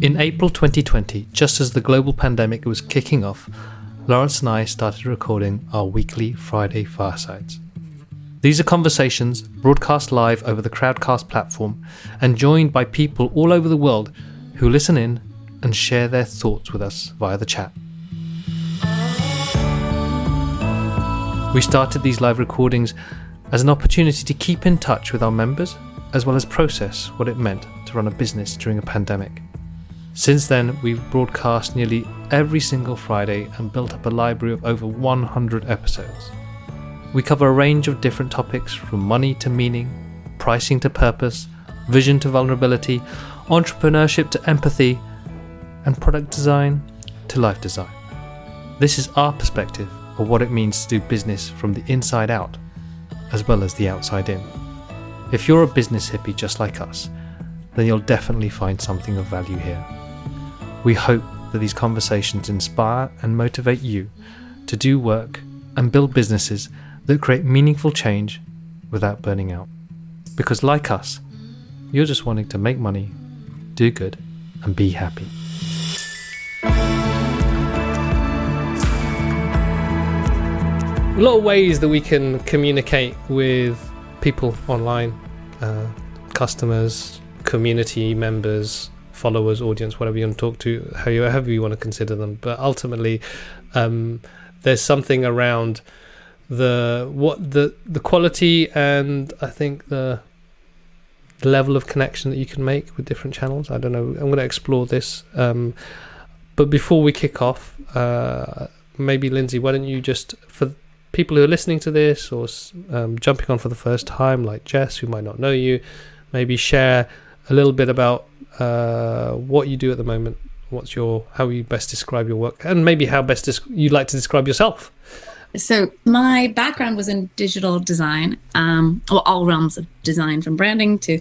In April 2020, just as the global pandemic was kicking off, Laurence and I started recording our weekly Friday firesides. These are conversations broadcast live over the Crowdcast platform and joined by people all over the world who listen in and share their thoughts with us via the chat. We started these live recordings as an opportunity to keep in touch with our members as well as process what it meant to run a business during a pandemic. Since then, we've broadcast nearly every single Friday and built up a library of over 100 episodes. We cover a range of different topics from money to meaning, pricing to purpose, vision to vulnerability, entrepreneurship to empathy, and product design to life design. This is our perspective of what it means to do business from the inside out, as well as the outside in. If you're a business hippie just like us, then you'll definitely find something of value here. We hope that these conversations inspire and motivate you to do work and build businesses that create meaningful change without burning out. Because, like us, you're just wanting to make money, do good, and be happy. A lot of ways that we can communicate with people online, uh, customers, community members, followers, audience, whatever you want to talk to, however you want to consider them. But ultimately, um, there's something around the what the the quality and I think the level of connection that you can make with different channels. I don't know. I'm going to explore this. Um, but before we kick off, uh, maybe Lyndsay, why don't you just for people who are listening to this or um, jumping on for the first time, like Jess, who might not know you, maybe share a little bit about uh, what you do at the moment. What's your how you best describe your work, and maybe how best you'd like to describe yourself. So my background was in digital design, um, well, all realms of design, from branding to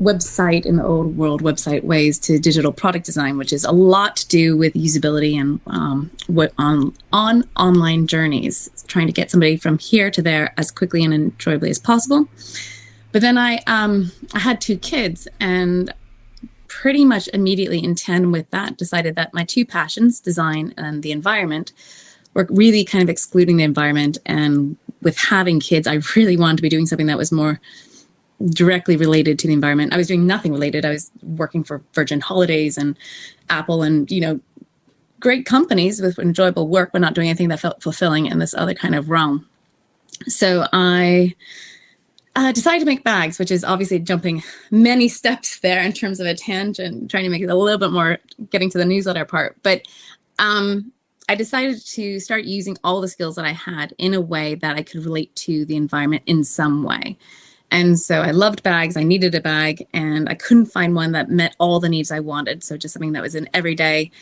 website in the old world website ways to digital product design, which is a lot to do with usability and um, what on on online journeys, trying to get somebody from here to there as quickly and enjoyably as possible. But then I um, I had two kids and pretty much immediately in 10 with that decided that my two passions design and the environment we're really kind of excluding the environment. And with having kids, I really wanted to be doing something that was more directly related to the environment. I was doing nothing related. I was working for Virgin Holidays and Apple and, you know, great companies with enjoyable work, but not doing anything that felt fulfilling in this other kind of realm. So I uh, decided to make bags, which is obviously jumping many steps there in terms of a tangent, trying to make it a little bit more getting to the newsletter part. But um, I decided to start using all the skills that I had in a way that I could relate to the environment in some way. And so I loved bags. I needed a bag and I couldn't find one that met all the needs I wanted. So just something that was an everyday,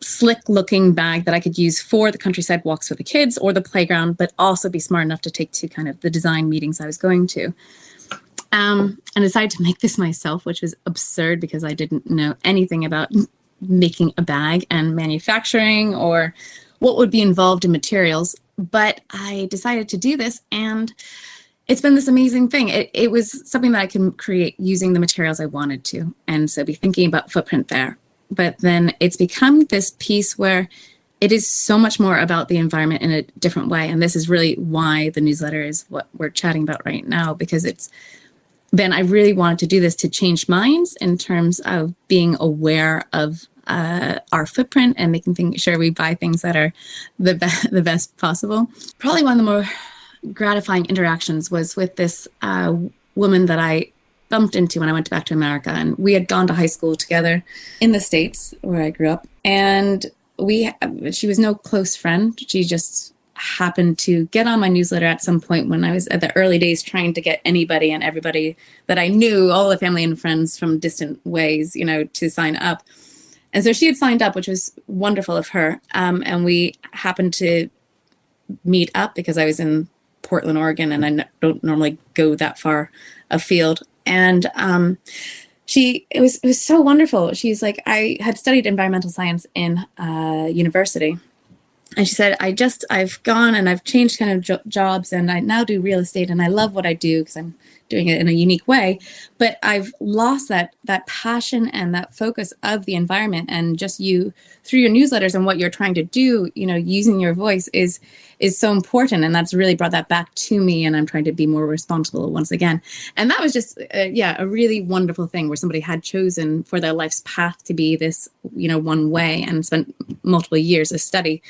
slick looking bag that I could use for the countryside walks with the kids or the playground, but also be smart enough to take to kind of the design meetings I was going to. Um, and decided to make this myself, which was absurd because I didn't know anything about making a bag and manufacturing or what would be involved in materials. But I decided to do this and it's been this amazing thing. It, it was something that I can create using the materials I wanted to. And so be thinking about footprint there. But then it's become this piece where it is so much more about the environment in a different way. And this is really why the newsletter is what we're chatting about right now, because it's then I really wanted to do this to change minds in terms of being aware of uh, our footprint and making things, sure we buy things that are the, be- the best possible. Probably one of the more gratifying interactions was with this uh, woman that I bumped into when I went back to America. And we had gone to high school together in the States where I grew up. And we, she was no close friend. She just happened to get on my newsletter at some point when I was at the early days trying to get anybody and everybody that I knew, all the family and friends from distant ways, you know, to sign up. And so she had signed up, which was wonderful of her. Um, and we happened to meet up because I was in Portland, Oregon, and I n- don't normally go that far afield. And um, she, it was, it was so wonderful. She's like, I had studied environmental science in uh, university, and she said, I just, I've gone and I've changed kind of jo- jobs and I now do real estate and I love what I do because I'm doing it in a unique way but i've lost that that passion and that focus of the environment. And just you through your newsletters and what you're trying to do you know using your voice is is so important. And that's really brought that back to me and i'm trying to be more responsible once again. And that was just uh, yeah a really wonderful thing where somebody had chosen for their life's path to be this you know one way and spent multiple years of study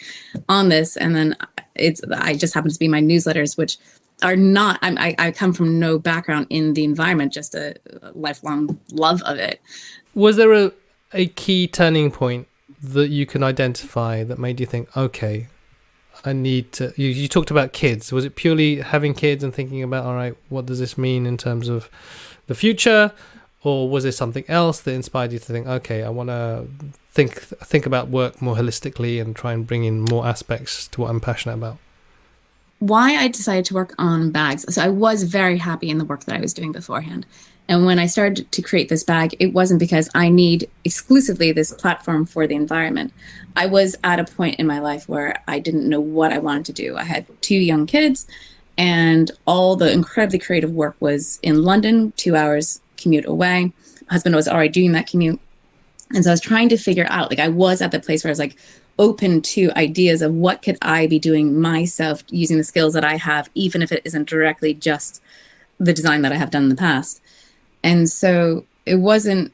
on this. And then it's i just happens to be my newsletters which are not I'm, I, I come from no background in the environment just a, lifelong love of it. Was there a, a key turning point that you can identify that made you think okay i need to you, you talked about kids. Was it purely having kids and thinking about all right what does this mean in terms of the future? Or was there something else that inspired you to think okay i want to think think about work more holistically and try and bring in more aspects to what i'm passionate about why I decided to work on bags. So I was very happy in the work that I was doing beforehand. And when I started to create this bag, it wasn't because I need exclusively this platform for the environment. I was at a point in my life where I didn't know what I wanted to do. I had two young kids, and all the incredibly creative work was in London, two hours commute away. My husband was already doing that commute. And so I was trying to figure out, like, I was at the place where I was like, open to ideas of what could I be doing myself using the skills that I have, even if it isn't directly just the design that I have done in the past. And so it wasn't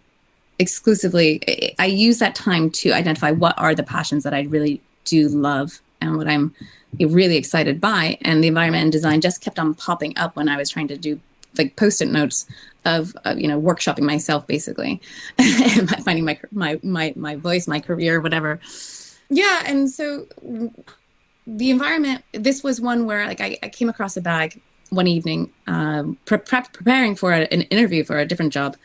exclusively, I use that time to identify what are the passions that I really do love and what I'm really excited by. And the environment and design just kept on popping up when I was trying to do like post-it notes of, of you know workshopping myself basically finding my my my my voice my career whatever yeah and so the environment this was one where like i, I came across a bag one evening um, pre- preparing for an interview for a different job.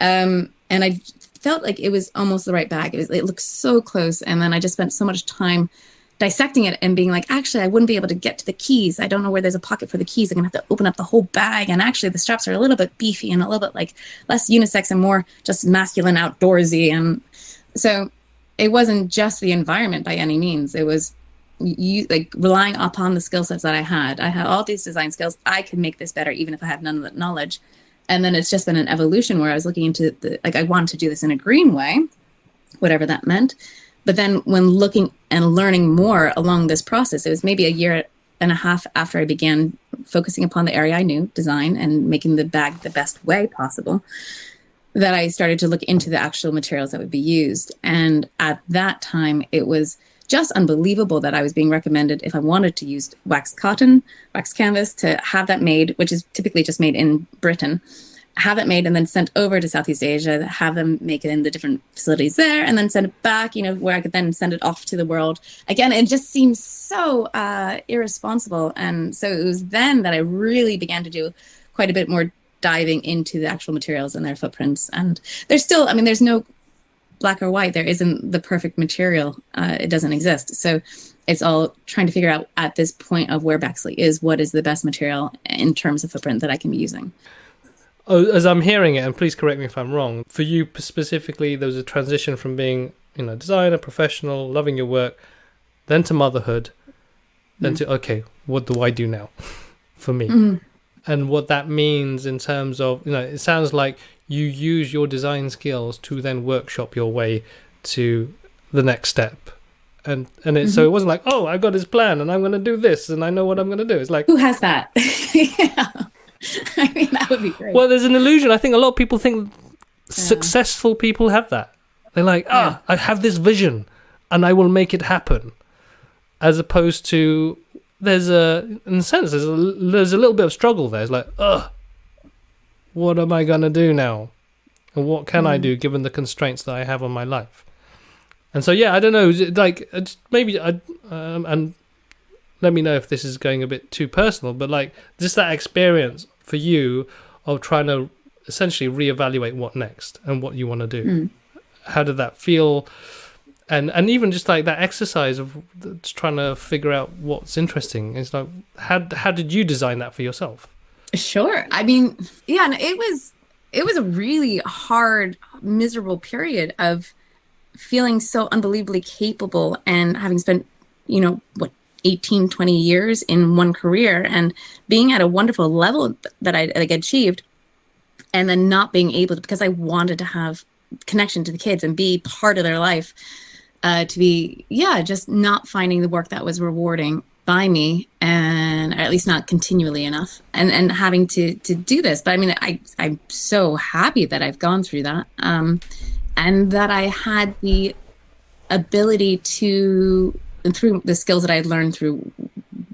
Um, and i felt like it was almost the right bag. It, was, it looked so close and then i just spent so much time dissecting it and being like actually i wouldn't be able to get to the keys. I don't know where there's a pocket for the keys. I'm gonna have to open up the whole bag. And actually the straps are a little bit beefy and a little bit like less unisex and more just masculine outdoorsy. And so it wasn't just the environment by any means. It was you like relying upon the skill sets that I had. I had all these design skills. I could make this better, even if I had none of that knowledge. And then it's just been an evolution where I was looking into the like I wanted to do this in a green way, whatever that meant. But then when looking and learning more along this process, it was maybe a year and a half after I began focusing upon the area I knew, design, and making the bag the best way possible that I started to look into the actual materials that would be used. And at that time, it was just unbelievable that I was being recommended if I wanted to use wax cotton, wax canvas, to have that made, which is typically just made in Britain, have it made and then sent over to Southeast Asia, have them make it in the different facilities there, and then send it back, you know, where I could then send it off to the world. Again, it just seems so uh, irresponsible. And so it was then that I really began to do quite a bit more diving into the actual materials and their footprints. And there's still, I mean, there's no black or white. There isn't the perfect material. Uh, it doesn't exist. So it's all trying to figure out at this point of where Baxley is, what is the best material in terms of footprint that I can be using. Oh, as I'm hearing it, and please correct me if I'm wrong, for you specifically, there was a transition from being, you know, designer, professional, loving your work, then to motherhood, then mm-hmm. to, okay, what do I do now for me? Mm-hmm and what that means in terms of you know it sounds like you use your design skills to then workshop your way to the next step. And and it, mm-hmm. so it wasn't like oh i got this plan and i'm going to do this and i know what i'm going to do. It's like who has that? Yeah. I mean that would be great. Well there's an illusion. I think a lot of people think yeah. successful people have that. They're like ah yeah. i have this vision and i will make it happen as opposed to there's a in a sense there's a there's a little bit of struggle there. It's like, ugh, what am I gonna do now, and what can mm. I do given the constraints that I have on my life? And so yeah, I don't know, like maybe I um, and let me know if this is going a bit too personal, but like just that experience for you of trying to essentially reevaluate what next and what you want to do. Mm. How did that feel? And and even just like that exercise of trying to figure out what's interesting is like how how did you design that for yourself? Sure. I mean yeah it was it was a really hard miserable period of feeling so unbelievably capable and having spent you know, what 18, 20 years in one career and being at a wonderful level that I like achieved and then not being able to because I wanted to have connection to the kids and be part of their life uh, to be yeah just not finding the work that was rewarding by me and or at least not continually enough and and having to to do this. But i mean i i'm so happy that i've gone through that um and that i had the ability to through the skills that i learned through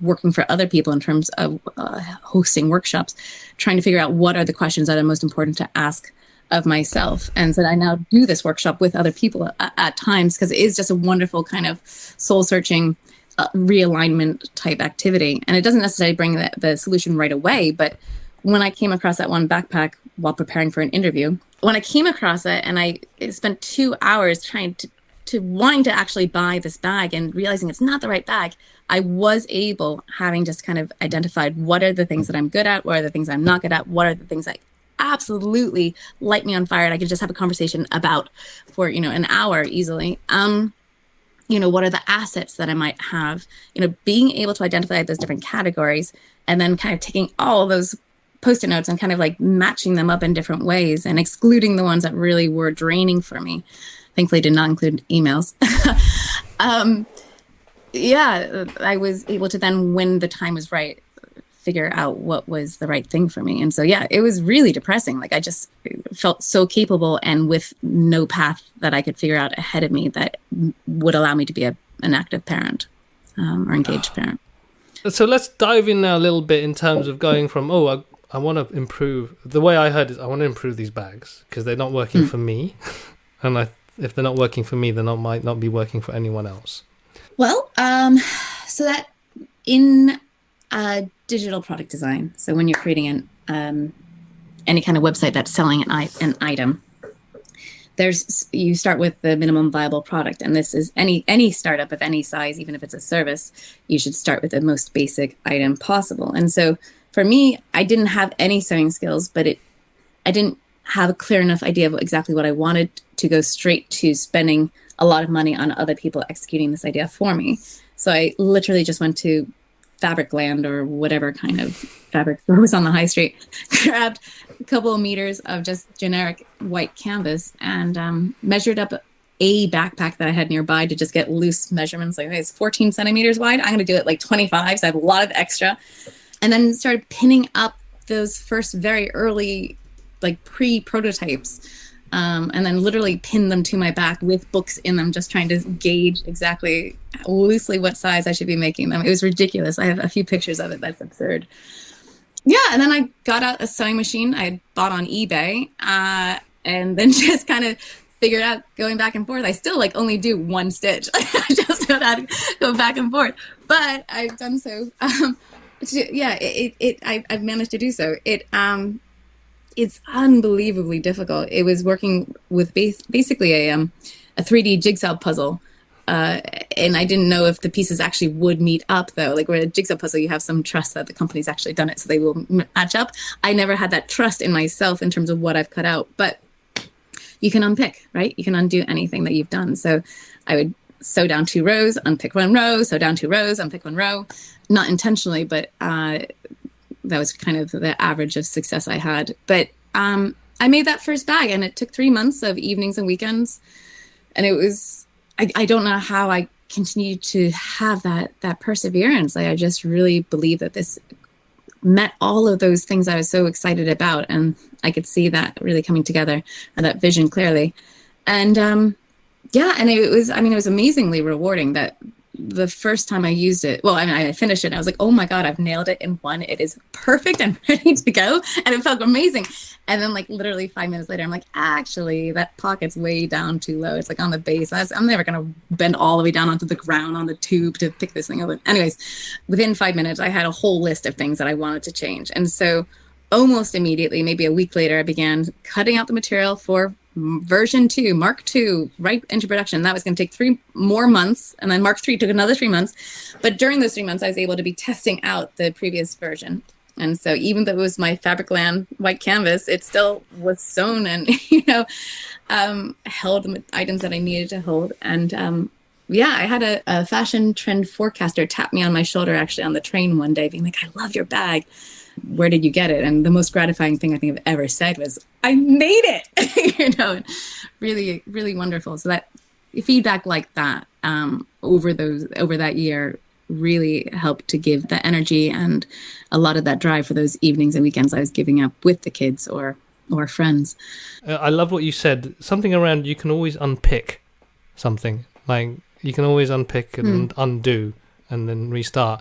working for other people in terms of uh, hosting workshops trying to figure out what are the questions that are most important to ask of myself and so i now do this workshop with other people at, at times because it is just a wonderful kind of soul searching uh, realignment type activity. And it doesn't necessarily bring the, the solution right away but when i came across that one backpack while preparing for an interview when i came across it and i spent two hours trying to to wanting to actually buy this bag and realizing it's not the right bag i was able having just kind of identified what are the things that i'm good at what are the things i'm not good at what are the things that absolutely light me on fire and I could just have a conversation about for, you know, an hour easily. Um, you know, what are the assets that I might have? You know, being able to identify those different categories and then kind of taking all those post-it notes and kind of like matching them up in different ways and excluding the ones that really were draining for me. Thankfully did not include emails. um, yeah, I was able to then when the time was right figure out what was the right thing for me. And so, yeah, it was really depressing. Like I just felt so capable and with no path that I could figure out ahead of me that would allow me to be a, an active parent um, or engaged ah. parent. So let's dive in now a little bit in terms of going from, oh, I, I want to improve. The way I heard is I want to improve these bags because they're not working mm. for me. and I, if they're not working for me, they not might not be working for anyone else. Well, um, so that in uh, digital product design. So when you're creating an um, any kind of website that's selling an, I- an item, there's you start with the minimum viable product, and this is any any startup of any size, even if it's a service, you should start with the most basic item possible. And so for me, I didn't have any sewing skills, but it I didn't have a clear enough idea of exactly what I wanted to go straight to spending a lot of money on other people executing this idea for me. So I literally just went to Fabricland or whatever kind of fabric store was on the high street, grabbed a couple of meters of just generic white canvas and um, measured up a backpack that I had nearby to just get loose measurements. Like, it's 14 centimeters wide. I'm going to do it like 25. So I have a lot of extra. And then started pinning up those first very early, like pre prototypes um, and then literally pinned them to my back with books in them, just trying to gauge exactly loosely what size I should be making them. It was ridiculous. I have a few pictures of it. That's absurd. Yeah, and then I got out a sewing machine I had bought on eBay, uh, and then just kind of figured out going back and forth. I still like only do one stitch. I just know how to go back and forth, but I've done so. Um, yeah, it, it, it I, have managed to do so. It um, it's unbelievably difficult. It was working with basically a um, a 3D jigsaw puzzle. Uh, and I didn't know if the pieces actually would meet up though. Like with a jigsaw puzzle, you have some trust that the company's actually done it, so they will match up. I never had that trust in myself in terms of what I've cut out, but you can unpick, right? You can undo anything that you've done. So I would sew down two rows, unpick one row, sew down two rows, unpick one row, not intentionally, but uh, that was kind of the average of success I had. But um, I made that first bag, and it took three months of evenings and weekends, and it was I, I don't know how I continued to have that that perseverance. Like I just really believe that this met all of those things I was so excited about, and I could see that really coming together and that vision clearly. And um, yeah, and it was I mean it was amazingly rewarding that the first time I used it, well, I mean, I finished it. I was like, oh my God, I've nailed it in one. It is perfect. I'm ready to go. And it felt amazing. And then, like, literally five minutes later, I'm like, actually, that pocket's way down too low. It's like on the base. I'm never going to bend all the way down onto the ground on the tube to pick this thing up. Anyways, within five minutes, I had a whole list of things that I wanted to change. And so, almost immediately, maybe a week later, I began cutting out the material for version two, Mark two, right into production. That was going to take three more months. And then Mark three took another three months. But during those three months, I was able to be testing out the previous version. And so even though it was my Fabricland white canvas, it still was sewn and, you know, um, held the items that I needed to hold. And um, yeah, I had a, a, fashion trend forecaster tap me on my shoulder actually on the train one day, being like, I love your bag. Where did you get it? And the most gratifying thing I think I've ever said was, I made it, you know, really, really wonderful. So that feedback like that um, over those, over that year really helped to give the energy and a lot of that drive for those evenings and weekends I was giving up with the kids or, or friends. Uh, I love what you said. Something around you can always unpick something like you can always unpick and mm. undo and then restart.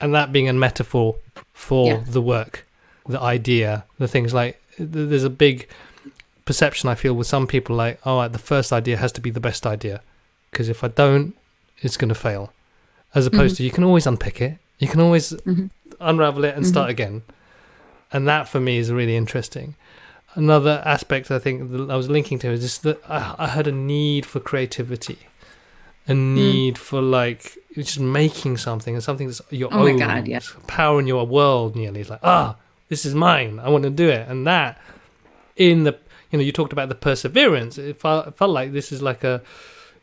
And that being a metaphor for yeah. the work, the idea, the things like there's a big perception I feel with some people like, oh, the first idea has to be the best idea because if I don't, it's going to fail. As opposed mm-hmm. to you can always unpick it, you can always mm-hmm. unravel it and mm-hmm. start again. And that for me is really interesting. Another aspect I think that I was linking to is just that I, I had a need for creativity a hmm. need mm. for like just making something and something that's your oh own. my god, yeah. Power in your world nearly. It's like, ah, this is mine. I want to do it. And that in the you know, you talked about the perseverance. It felt, it felt like this is like a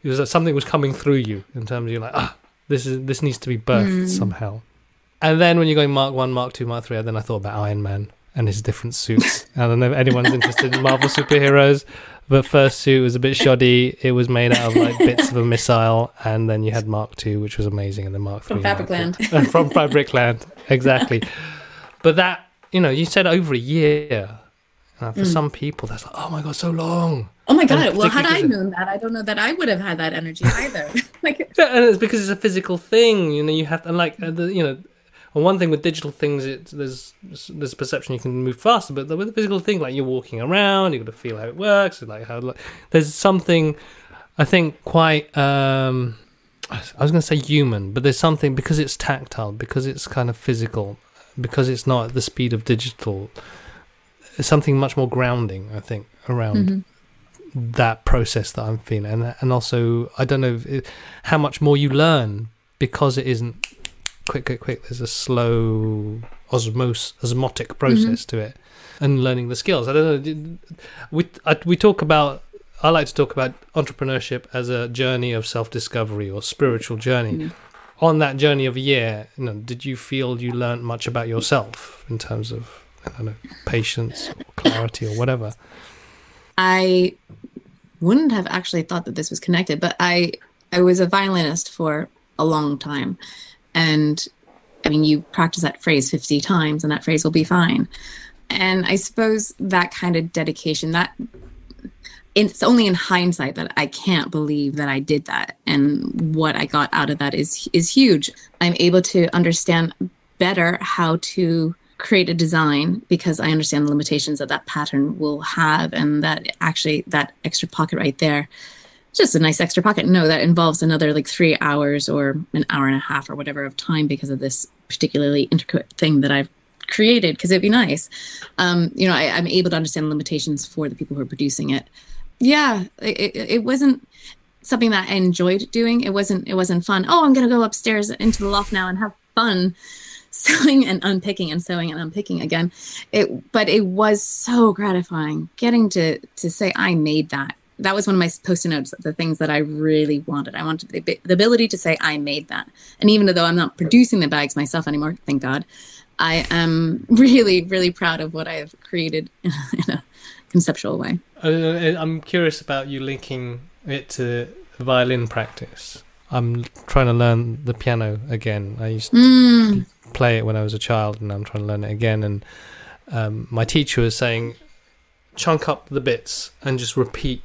it was like something was coming through you in terms of you're like, ah, this is this needs to be birthed mm. somehow. And then when you're going Mark One, Mark Two, Mark Three, then I thought about Iron Man and his different suits. I don't know if anyone's interested in Marvel superheroes. The first suit was a bit shoddy. It was made out of like bits of a missile, and then you had Mark Two, which was amazing, and then Mark from Fabricland. from Fabricland, exactly. But that you know, you said over a year. Uh, for mm. some people, that's like, oh my god, so long. Oh my god! Well, had I known that, I don't know that I would have had that energy either. like, yeah, and it's because it's a physical thing. You know, you have to, and like, uh, the, you know, well, one thing with digital things, it, there's there's a perception you can move faster, but with a physical thing, like you're walking around, you've got to feel how it works, like how like, there's something, I think, quite. Um, I was going to say human, but there's something because it's tactile, because it's kind of physical, because it's not at the speed of digital. Something much more grounding, I think, around mm-hmm. that process that I'm feeling, and and also I don't know it, how much more you learn because it isn't quick, quick, quick. There's a slow osmos osmotic process mm-hmm. to it, and learning the skills. I don't know. We I, we talk about. I like to talk about entrepreneurship as a journey of self discovery or spiritual journey. Mm-hmm. On that journey of a year, you know, did you feel you learned much about yourself in terms of I don't know patience, or clarity, or whatever? I wouldn't have actually thought that this was connected, but I I was a violinist for a long time and I mean, you practice that phrase 50 times and that phrase will be fine. And I suppose that kind of dedication, that it's only in hindsight that I can't believe that I did that. And what I got out of that is is huge. I'm able to understand better how to create a design because I understand the limitations that that pattern will have and that actually that extra pocket right there just a nice extra pocket. No, that involves another like three hours or an hour and a half or whatever of time because of this particularly intricate thing that I've created because it'd be nice. Um, you know, I, am able to understand limitations for the people who are producing it. Yeah, it, it, wasn't something that I enjoyed doing. It wasn't. It wasn't fun. Oh, I'm gonna go upstairs into the loft now and have fun sewing and unpicking and sewing and unpicking again. It, but it was so gratifying getting to to say I made that that was one of my post-it notes the things that i really wanted. I wanted the, the, ability to say i made that. And even though i'm not producing the bags myself anymore thank god i am really really proud of what i have created in a conceptual way. Uh, i'm curious about you linking it to violin practice. I'm trying to learn the piano again. I used to mm. play it when i was a child and i'm trying to learn it again. And um, my teacher was saying chunk up the bits and just repeat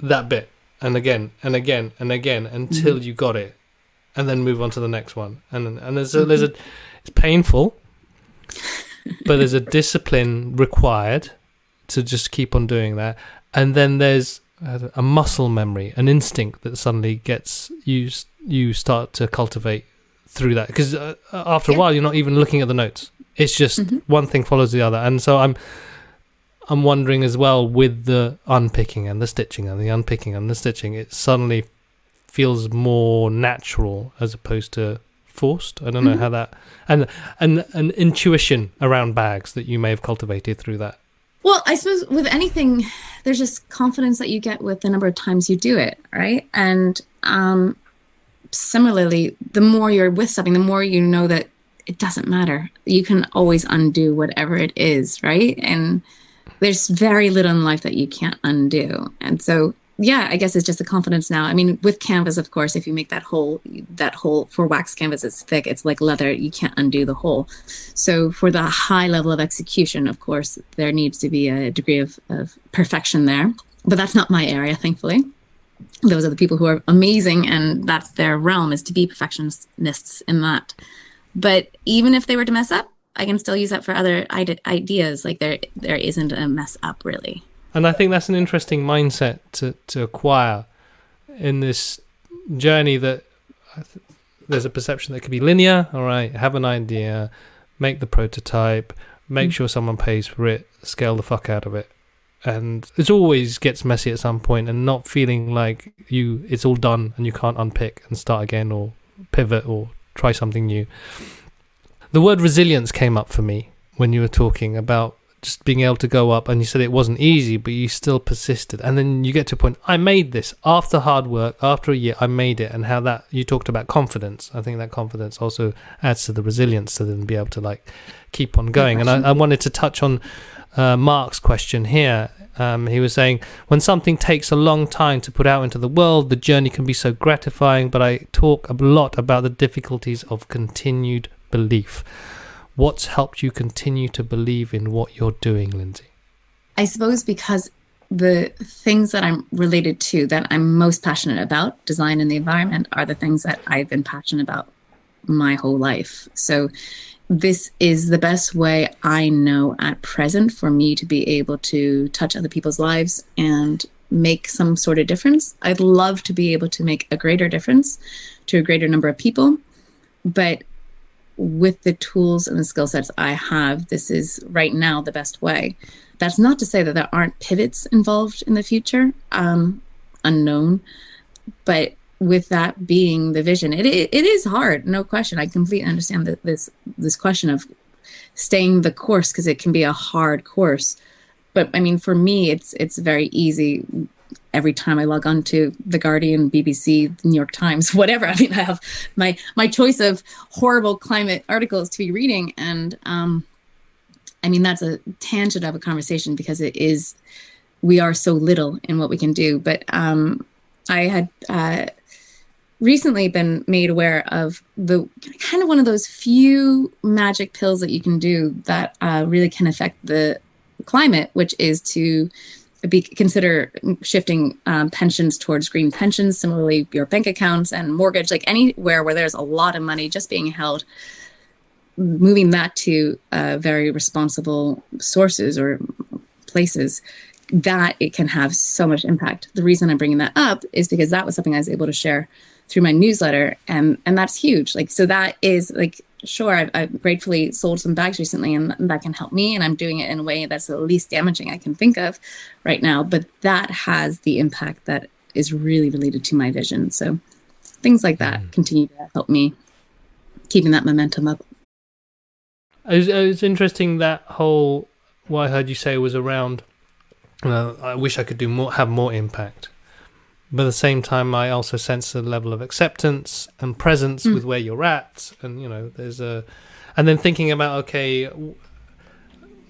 that bit and again and again and again until mm-hmm. you got it, and then move on to the next one. And and there's a, mm-hmm. there's a it's painful, but there's a discipline required to just keep on doing that. And then there's a muscle memory, an instinct that suddenly gets you you start to cultivate through that because uh, after yeah. a while you're not even looking at the notes. It's just mm-hmm. one thing follows the other, and so I'm I'm wondering as well with the unpicking and the stitching and the unpicking and the stitching, it suddenly feels more natural as opposed to forced. I don't know mm-hmm. how that and and an intuition around bags that you may have cultivated through that. Well, I suppose with anything, there's just confidence that you get with the number of times you do it, right? And um, similarly, the more you're with something, the more you know that it doesn't matter. You can always undo whatever it is, right? And there's very little in life that you can't undo. And so yeah, I guess it's just the confidence now. I mean, with canvas, of course, if you make that hole, that hole for wax canvas, it's thick, it's like leather, you can't undo the hole. So, for the high level of execution, of course, there needs to be a degree of, of perfection there. But that's not my area, thankfully. Those are the people who are amazing, and that's their realm is to be perfectionists in that. But even if they were to mess up, I can still use that for other ideas. Like there, there isn't a mess up really. And I think that's an interesting mindset to, to acquire in this journey that th- there's a perception that could be linear. All right, have an idea, make the prototype, make mm. sure someone pays for it, scale the fuck out of it. And it always gets messy at some point and not feeling like you it's all done and you can't unpick and start again or pivot or try something new. The word resilience came up for me when you were talking about just being able to go up and you said it wasn't easy but you still persisted. And then you get to a point i made this. After hard work after a year i made it. And how that you talked about confidence. I think that confidence also adds to the resilience to then be able to like keep on going. And I, I, wanted to touch on uh, mark's question here. Um, he was saying when something takes a long time to put out into the world the journey can be so gratifying but i talk a lot about the difficulties of continued belief What's helped you continue to believe in what you're doing, Lyndsay? I suppose because the things that I'm related to, that I'm most passionate about, design and the environment, are the things that I've been passionate about my whole life. So, this is the best way I know at present for me to be able to touch other people's lives and make some sort of difference. I'd love to be able to make a greater difference to a greater number of people, but with the tools and the skill sets I have, this is right now the best way. That's not to say that there aren't pivots involved in the future, um, unknown, but with that being the vision, it, it, it is hard, no question. I completely understand that this this question of staying the course because it can be a hard course. But I mean, for me, it's it's very easy every time I log on to The Guardian, BBC, New York Times, whatever. I mean, I have my my choice of horrible climate articles to be reading, and um, I mean that's a tangent of a conversation because it is we are so little in what we can do. But um, I had uh, recently been made aware of the kind of one of those few magic pills that you can do that uh, really can affect the climate, which is to be, consider shifting um, pensions towards green pensions. Similarly, your bank accounts and mortgage, like anywhere where there's a lot of money just being held, moving that to uh, very responsible sources or places, that it can have so much impact. The reason I'm bringing that up is because that was something I was able to share through my newsletter, and and that's huge. Like so, that is like sure, I've, I've, gratefully sold some bags recently and that can help me. And I'm doing it in a way that's the least damaging I can think of right now. But that has the impact that is really related to my vision. So things like that mm. continue to help me keeping that momentum up. It's, it's interesting that whole, what I heard you say was around, uh, I wish I could do more, have more impact but at the same time i also sense a level of acceptance and presence mm. with where you're at and you know there's a and then thinking about okay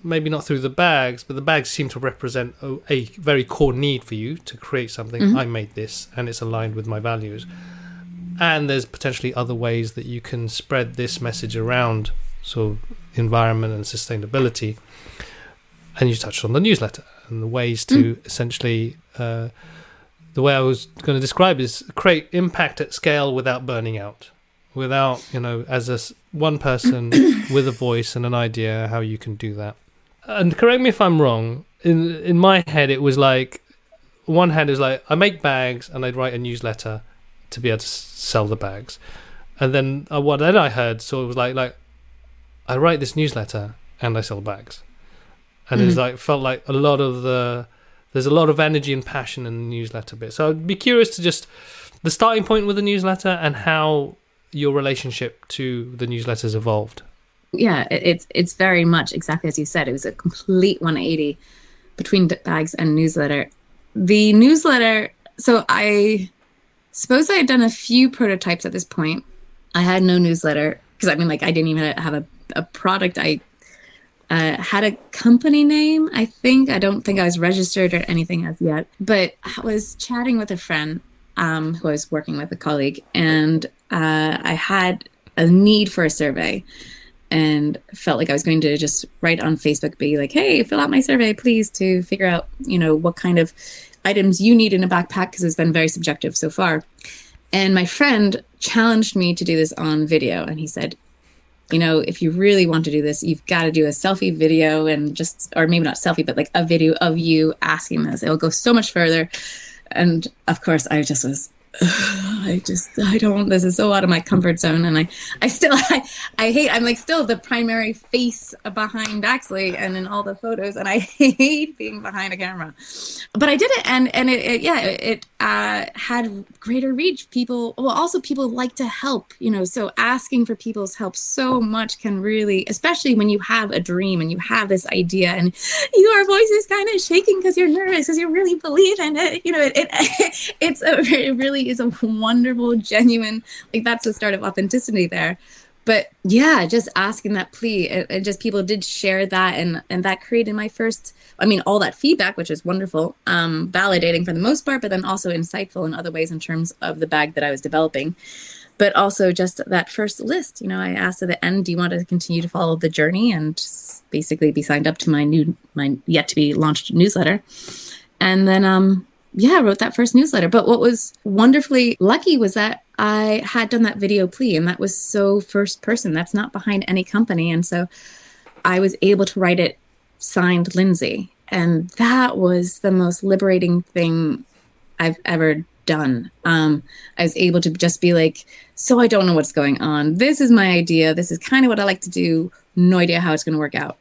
maybe not through the bags but the bags seem to represent a, a very core need for you to create something mm-hmm. i made this and it's aligned with my values and there's potentially other ways that you can spread this message around so environment and sustainability and you touched on the newsletter and the ways to mm. essentially uh, the way I was going to describe is create impact at scale without burning out, without you know as a one person with a voice and an idea how you can do that. And correct me if I'm wrong. In in my head, it was like one hand is like I make bags and I'd write a newsletter to be able to sell the bags, and then uh, what then I heard so it was like like I write this newsletter and I sell bags, and mm-hmm. it's like felt like a lot of the there's a lot of energy and passion in the newsletter bit. So I'd be curious to just the starting point with the newsletter and how your relationship to the newsletters evolved. Yeah, it's it's very much exactly as you said. It was a complete 180 between bags and newsletter. The newsletter. So I suppose I had done a few prototypes at this point. I had no newsletter because I mean, like, I didn't even have a, a product. I uh, had a company name, I think. I don't think I was registered or anything as yet. But I was chatting with a friend um, who I was working with, a colleague, and uh, I had a need for a survey and felt like I was going to just write on Facebook, be like, hey, fill out my survey, please, to figure out, you know, what kind of items you need in a backpack, because it's been very subjective so far. And my friend challenged me to do this on video. And he said, you know, if you really want to do this, you've got to do a selfie video and just, or maybe not selfie, but like a video of you asking this. It will go so much further. And of course, I just was I just I don't this is so out of my comfort zone and I I still I, I hate I'm like still the primary face behind Baxley and in all the photos and I hate being behind a camera. But I did it and and it, it yeah it uh, had greater reach. People well also people like to help you know so asking for people's help so much can really especially when you have a dream and you have this idea and your voice is kind of shaking because you're nervous because you really believe in it you know it, it it's a it is a wonderful, genuine, like that's the start of authenticity there. But yeah, just asking that plea and, and just people did share that and and that created my first I mean all that feedback, which is wonderful, um, validating for the most part, but then also insightful in other ways in terms of the bag that I was developing but also just that first list. You know, I asked at the end, do you want to continue to follow the journey and basically be signed up to my new, my yet to be launched newsletter? And then, um, yeah, wrote that first newsletter. But what was wonderfully lucky was that I had done that video plea, and that was so first person. That's not behind any company. And so I was able to write it signed Lyndsay. And that was the most liberating thing I've ever done. Um, I was able to just be like, so I don't know what's going on. This is my idea. This is kind of what I like to do. No idea how it's going to work out.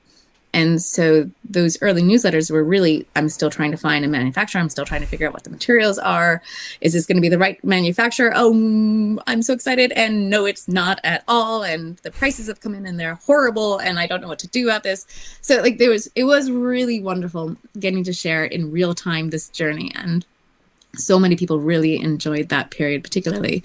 And so those early newsletters were really, I'm still trying to find a manufacturer. I'm still trying to figure out what the materials are. Is this going to be the right manufacturer? Oh, mm, I'm so excited. And no, it's not at all. And the prices have come in and they're horrible. And I don't know what to do about this. So like there was, it was really wonderful getting to share in real time this journey. And so many people really enjoyed that period, particularly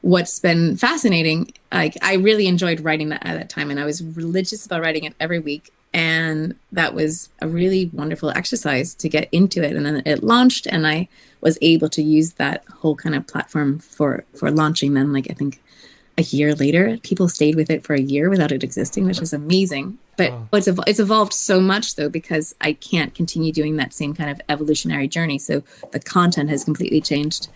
what's been fascinating like i really enjoyed writing that at that time and i was religious about writing it every week and that was a really wonderful exercise to get into it. And then it launched and i was able to use that whole kind of platform for for launching then like i think a year later. People stayed with it for a year without it existing which is amazing. But wow. it's, ev- it's evolved so much though because i can't continue doing that same kind of evolutionary journey. So the content has completely changed.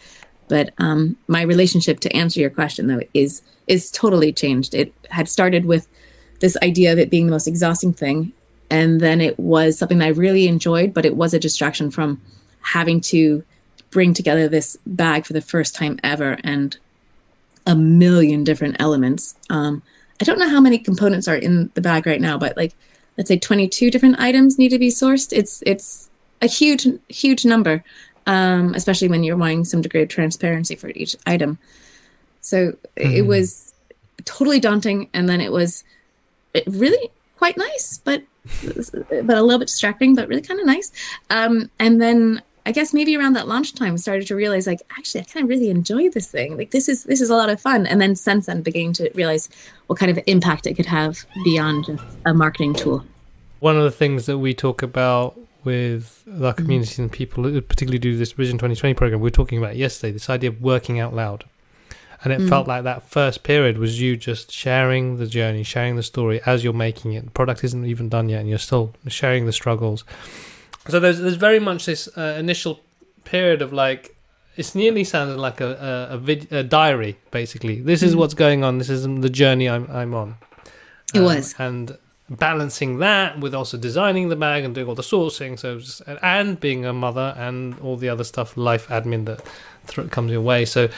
But um, my relationship to answer your question though is is totally changed. It had started with this idea of it being the most exhausting thing. And then it was something that I really enjoyed, but it was a distraction from having to bring together this bag for the first time ever and a million different elements. Um, I don't know how many components are in the bag right now, but like let's say 22 different items need to be sourced. It's it's a huge huge number, um, especially when you're wanting some degree of transparency for each item. So mm. it was totally daunting, and then it was really quite nice, but but a little bit distracting, but really kind of nice. Um, and then I guess maybe around that launch time, started to realize like actually I kind of really enjoy this thing. Like this is this is a lot of fun. And then since then, beginning to realize what kind of impact it could have beyond just a marketing tool. One of the things that we talk about with our community mm-hmm. and people particularly do this Vision 2020 program, we were talking about yesterday. This idea of working out loud and it mm. felt like that first period was you just sharing the journey, sharing the story as you're making it. The product isn't even done yet, and you're still sharing the struggles. So there's there's very much this uh, initial period of like it's nearly sounded like a a, a, vid, a diary basically. This is mm. what's going on. This is the journey I'm I'm on. It um, was and balancing that with also designing the bag and doing all the sourcing so just, and being a mother and all the other stuff life admin that th- comes your way so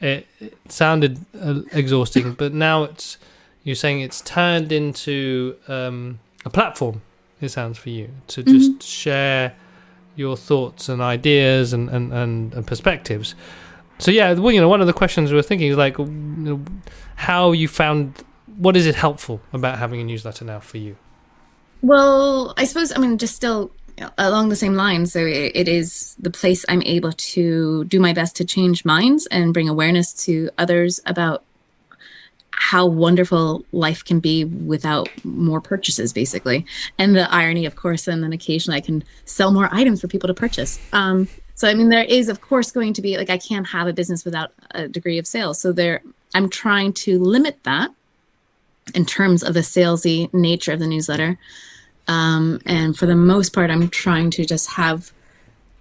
it, it sounded uh, exhausting, but now it's you're saying it's turned into um, a platform. It sounds for you to mm-hmm. just share your thoughts and ideas and, and, and, and, perspectives. So yeah, well, you know, one of the questions we are thinking is like, you know, how you found what is it helpful about having a newsletter now for you? Well, I suppose I mean just still along the same lines. So it, it is the place I'm able to do my best to change minds and bring awareness to others about how wonderful life can be without more purchases, basically. And the irony, of course, and then occasionally I can sell more items for people to purchase. Um, so I mean, there is, of course, going to be like I can't have a business without a degree of sales. So there, I'm trying to limit that in terms of the salesy nature of the newsletter. Um, and for the most part, I'm trying to just have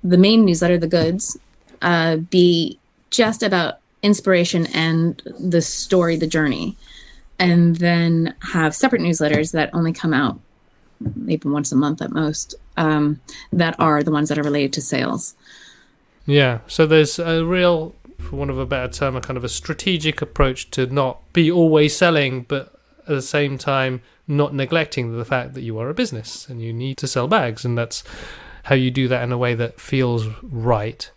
the main newsletter, the goods, uh, be just about inspiration and the story, the journey, and then have separate newsletters that only come out maybe once a month at most. Um, that are the ones that are related to sales. Yeah. So there's a real, for want of a better term, a kind of a strategic approach to not be always selling, but at the same time not neglecting the fact that you are a business and you need to sell bags, and that's how you do that in a way that feels right.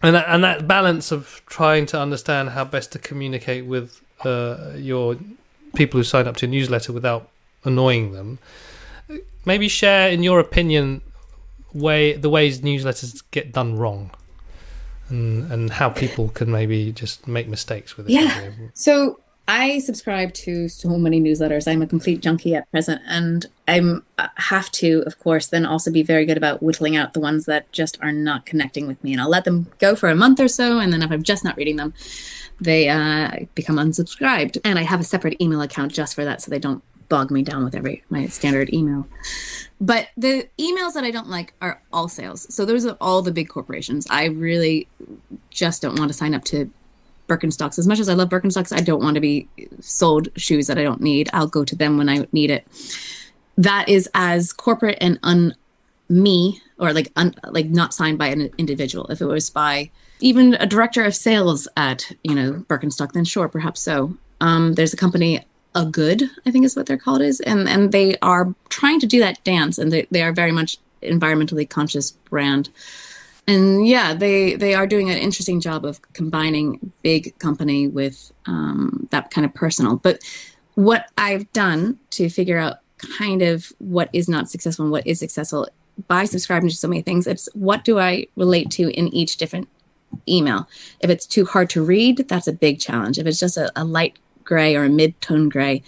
And that, and that balance of trying to understand how best to communicate with uh, your people who sign up to a newsletter without annoying them. Maybe share, in your opinion, way the ways newsletters get done wrong, and and how people can maybe just make mistakes with it. Yeah. So I subscribe to so many newsletters. I'm a complete junkie at present, and I'm uh, have to, of course, then also be very good about whittling out the ones that just are not connecting with me, and I'll let them go for a month or so, and then if I'm just not reading them, they uh, become unsubscribed. And I have a separate email account just for that, so they don't bog me down with every my standard email. But the emails that I don't like are all sales. So those are all the big corporations. I really just don't want to sign up to Birkenstocks. As much as I love Birkenstocks, I don't want to be sold shoes that I don't need. I'll go to them when I need it. That is as corporate and un me or like un, like not signed by an individual. If it was by even a director of sales at you know Birkenstock, then sure, perhaps so. Um, there's a company, a good, I think is what they're called is, and and they are trying to do that dance, and they they are very much environmentally conscious brand and yeah, they they are doing an interesting job of combining big company with um, that kind of personal. But what I've done to figure out kind of what is not successful and what is successful by subscribing to so many things, it's what do I relate to in each different email. If it's too hard to read, that's a big challenge. If it's just a, a light gray or a mid tone gray,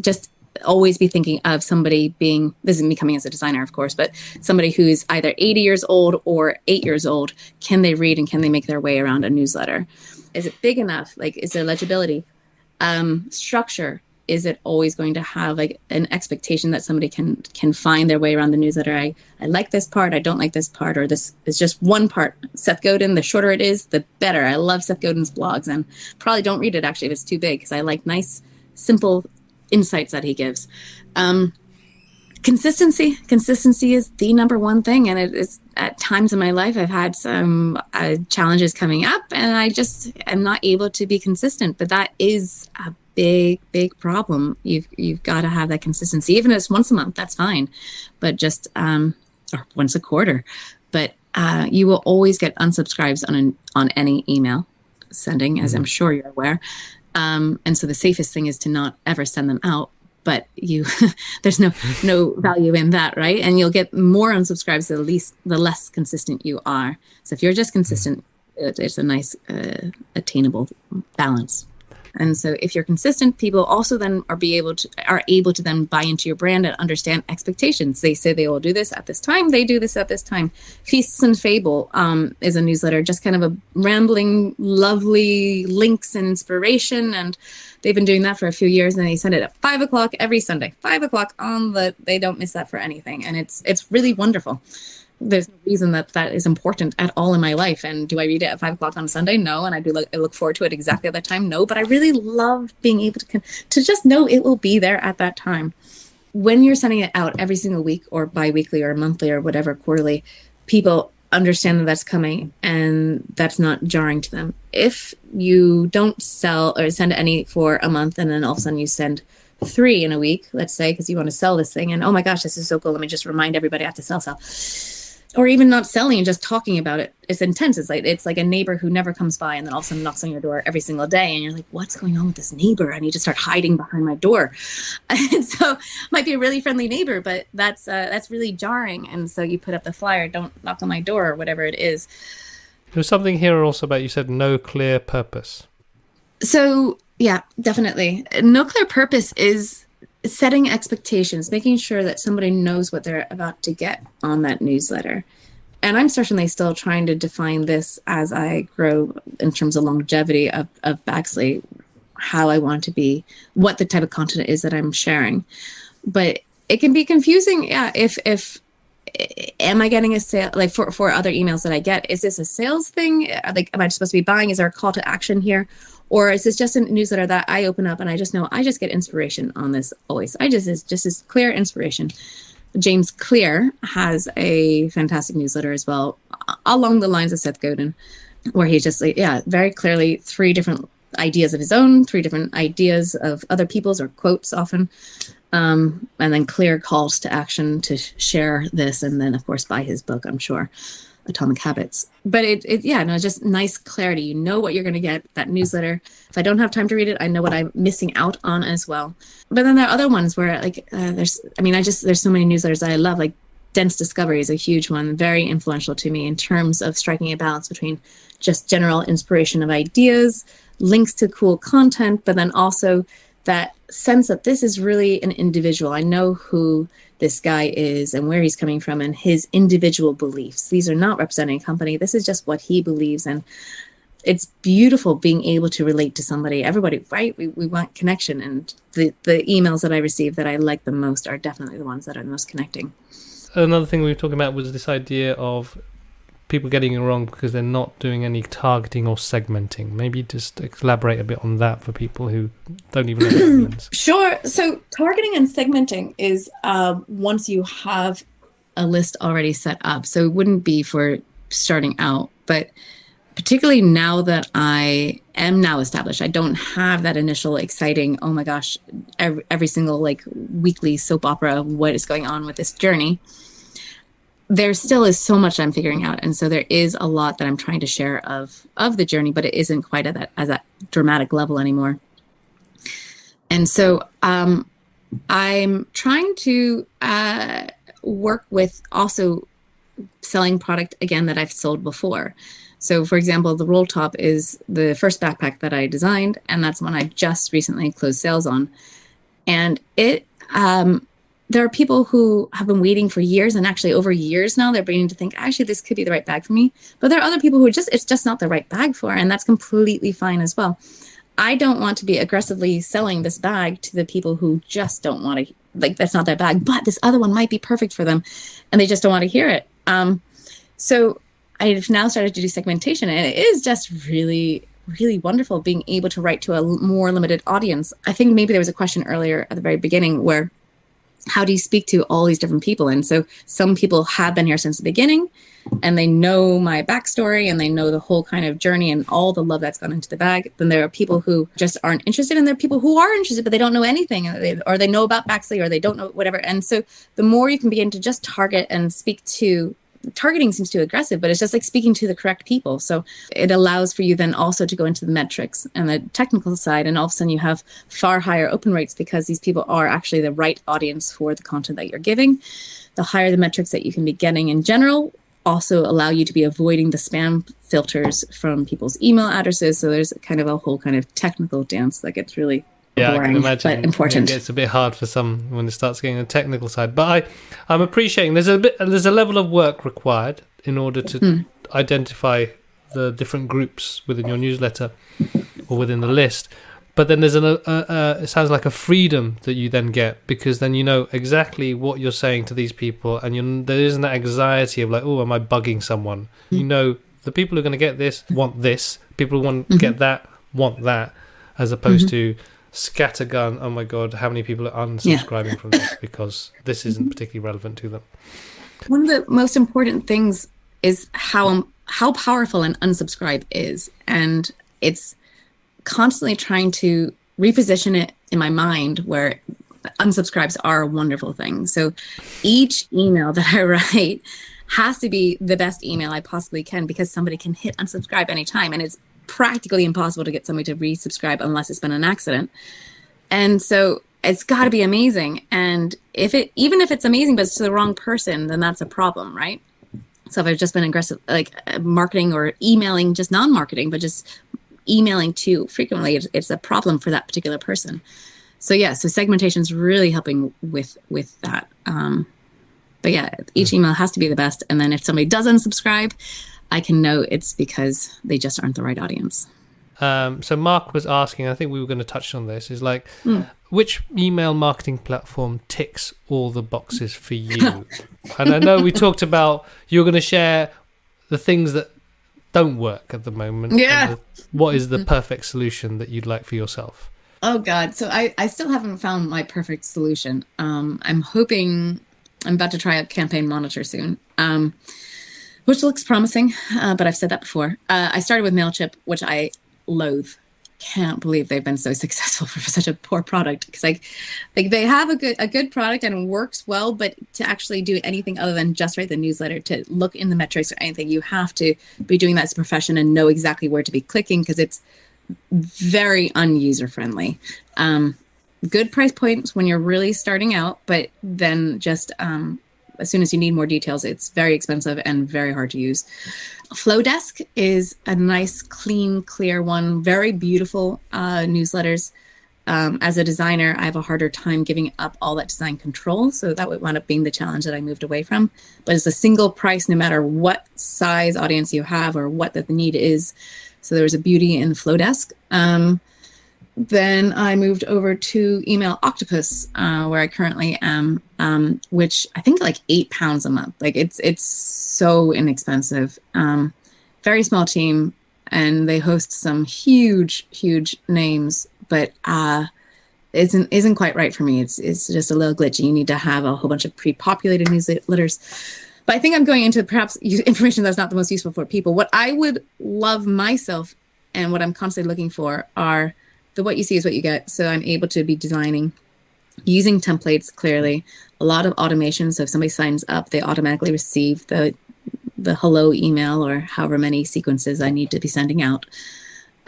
just always be thinking of somebody being this is me coming as a designer of course but somebody who's either 80 years old or 8 years old can they read and can they make their way around a newsletter? Is it big enough? Like is there legibility? Um, structure. Is it always going to have like an expectation that somebody can can find their way around the newsletter? I i like this part i don't like this part or this is just one part. Seth godin the shorter it is the better. I love seth godin's blogs and probably don't read it actually if it's too big because i like nice simple insights that he gives. Um, consistency. Consistency is the number one thing and it is at times in my life i've had some uh, challenges coming up and i just am not able to be consistent but that is a big big problem. You've you've got to have that consistency. Even if it's once a month that's fine but just um or once a quarter. But uh, you will always get unsubscribes on an, on any email sending as mm-hmm. i'm sure you're aware um, and so the safest thing is to not ever send them out. But you, there's no no value in that, right? And you'll get more unsubscribes the least the less consistent you are. So if you're just consistent, it's a nice uh, attainable balance. And so if you're consistent, people also then are be able to are able to then buy into your brand and understand expectations. They say they will do this at this time, they do this at this time. Feasts and Fable um, is a newsletter, just kind of a rambling, lovely links and inspiration. And they've been doing that for a few years and they send it at five o'clock every Sunday. Five o'clock on the they don't miss that for anything. And it's it's really wonderful there's no reason that that is important at all in my life. And do I read it at five o'clock on a Sunday? No. And I do look, I look forward to it exactly at that time? No. But I really love being able to to just know it will be there at that time. When you're sending it out every single week or bi-weekly or monthly or whatever quarterly, people understand that that's coming and that's not jarring to them. If you don't sell or send any for a month and then all of a sudden you send three in a week, let's say, because you want to sell this thing, and oh my gosh, this is so cool. Let me just remind everybody I have to sell, sell or even not selling and just talking about it. It's intense. It's like it's like a neighbor who never comes by and then all of a sudden knocks on your door every single day and you're like what's going on with this neighbor? I need to start hiding behind my door. And so might be a really friendly neighbor but that's uh, that's really jarring. And so you put up the flyer don't knock on my door or whatever it is. There's something here also about you said no clear purpose. So yeah definitely. No clear purpose is setting expectations, making sure that somebody knows what they're about to get on that newsletter. And I'm certainly still trying to define this as I grow in terms of longevity of, of Baxley, how I want to be, what the type of content is that I'm sharing. But it can be confusing, yeah, if if am I getting a sale like for, for other emails that I get? Is this a sales thing? Like am I supposed to be buying? Is there a call to action here? Or is this just a newsletter that I open up and I just know I just get inspiration on this always? I just is just as clear inspiration. James Clear has a fantastic newsletter as well, along the lines of Seth Godin, where he just yeah, very clearly three different ideas of his own, three different ideas of other people's or quotes often, um, and then clear calls to action to share this, and then of course buy his book. I'm sure. Atomic Habits. But it, it yeah, no, just nice clarity. You know what you're going to get. That newsletter. If I don't have time to read it, I know what I'm missing out on as well. But then there are other ones where like uh, there's, I mean, I just there's so many newsletters that I love. Like Dense Discovery is a huge one, very influential to me in terms of striking a balance between just general inspiration of ideas, links to cool content, but then also that sense that this is really an individual. I know who this guy is and where he's coming from and his individual beliefs. These are not representing a company. This is just what he believes. And it's beautiful being able to relate to somebody. Everybody, right? We, we want connection. And the, the emails that I receive that I like the most are definitely the ones that are the most connecting. Another thing we were talking about was this idea of people getting it wrong because they're not doing any targeting or segmenting. Maybe just elaborate a bit on that for people who don't even know what means. Sure. So targeting and segmenting is uh, once you have a list already set up. So it wouldn't be for starting out, but particularly now that I am now established, I don't have that initial exciting, oh my gosh, every, every single like weekly soap opera, what is going on with this journey there still is so much I'm figuring out, and so there is a lot that I'm trying to share of of the journey, but it isn't quite at that as that dramatic level anymore. And so um, I'm trying to uh, work with also selling product again that I've sold before. So, for example, the roll top is the first backpack that I designed, and that's one I just recently closed sales on. And it um, there are people who have been waiting for years and actually over years now they're beginning to think actually this could be the right bag for me. But there are other people who just it's just not the right bag for and that's completely fine as well. I don't want to be aggressively selling this bag to the people who just don't want to like that's not their bag but this other one might be perfect for them and they just don't want to hear it. Um, so i've now started to do segmentation and it is just really really wonderful being able to write to a more limited audience. I think maybe there was a question earlier at the very beginning where how do you speak to all these different people? And so some people have been here since the beginning and they know my backstory and they know the whole kind of journey and all the love that's gone into the bag. Then there are people who just aren't interested, and there are people who are interested, but they don't know anything, or they, know about Baxley, or they don't know whatever. And so the more you can begin to just target and speak to targeting seems too aggressive, but it's just like speaking to the correct people. So it allows for you then also to go into the metrics and the technical side, and all of a sudden you have far higher open rates because these people are actually the right audience for the content that you're giving. The higher the metrics that you can be getting in general, also allow you to be avoiding the spam filters from people's email addresses. So there's kind of a whole kind of technical dance that gets really yeah, boring, I can imagine. but important. It a bit hard for some when it starts getting the technical side. But I, I'm appreciating there's a bit there's a level of work required in order to Mm. identify the different groups within your newsletter or within the list. But then there's an uh, uh, it sounds like a freedom that you then get because then you know exactly what you're saying to these people, and you're, there isn't that anxiety of like, oh, am I bugging someone? You know, the people who are going to get this want this. People who want to get that want that, as opposed to scattergun. Oh my god, how many people are unsubscribing from this because this isn't mm-hmm. particularly relevant to them? One of the most important things is how um, how powerful an unsubscribe is, and it's constantly trying to reposition it in my mind where unsubscribes are a wonderful thing. So each email that I write has to be the best email I possibly can because somebody can hit unsubscribe anytime. And it's practically impossible to get somebody to resubscribe unless it's been an accident. And so it's got to be amazing. And if it, even if it's amazing, but it's to the wrong person, then that's a problem, right? So if I've just been aggressive, like uh, marketing or emailing, just non marketing, but just emailing too frequently, it's, it's a problem for that particular person. So yeah, so segmentation is really helping with with that. Um, but yeah, each email has to be the best. And then if somebody does unsubscribe, I can know it's because they just aren't the right audience. Um, so Mark was asking, I think we were going to touch on this, is like, mm. which email marketing platform ticks all the boxes for you? and I know we talked about you're going to share the things that don't work at the moment. Yeah. The, what is the perfect solution that you'd like for yourself? Oh God. So I, I still haven't found my perfect solution. Um, I'm hoping I'm about to try out campaign monitor soon. Um, which looks promising, uh, but I've said that before. Uh, I started with MailChimp, which I loathe. Can't believe they've been so successful for such a poor product. Because like, like they have a good a good product and works well, but to actually do anything other than just write the newsletter, to look in the metrics or anything, you have to be doing that as a profession and know exactly where to be clicking because it's very unuser friendly. Um, good price points when you're really starting out, but then just um, as soon as you need more details, it's very expensive and very hard to use. Flodesk is a nice, clean, clear one. Very beautiful uh, newsletters. Um, as a designer, I have a harder time giving up all that design control. So that would wind up being the challenge that I moved away from. But it's a single price, no matter what size audience you have or what the need is. So there's a beauty in Flodesk. Um, then I moved over to Email Octopus, uh, where I currently am, um, which I think like eight pounds a month. Like it's it's so inexpensive. Um, very small team, and they host some huge, huge names, but uh, isn't isn't quite right for me. It's it's just a little glitchy. You need to have a whole bunch of pre-populated newsletters. But I think I'm going into perhaps information that's not the most useful for people. What I would love myself, and what I'm constantly looking for, are the what you see is what you get. So I'm able to be designing using templates clearly. A lot of automation. So if somebody signs up, they automatically receive the the hello email or however many sequences I need to be sending out.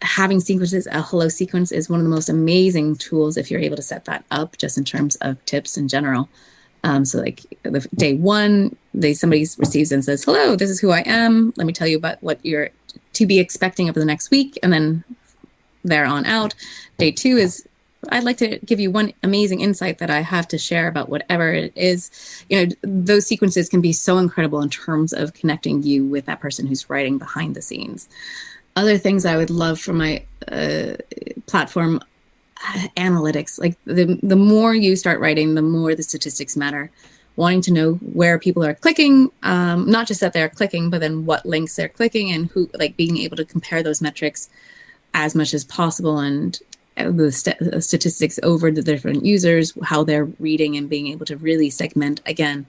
Having sequences, a hello sequence is one of the most amazing tools if you're able to set that up just in terms of tips in general. Um, so like the day one, they somebody receives and says, "Hello, this is who I am. Let me tell you about what you're to be expecting over the next week." And then there on out. Day two is I'd like to give you one amazing insight that I have to share about whatever it is. You know, those sequences can be so incredible in terms of connecting you with that person who's writing behind the scenes. Other things I would love for my uh, platform uh, analytics. Like the the more you start writing, the more the statistics matter. Wanting to know where people are clicking, um, not just that they're clicking, but then what links they're clicking and who, like being able to compare those metrics as much as possible and the st- uh, statistics over the different users, how they're reading, and being able to really segment again.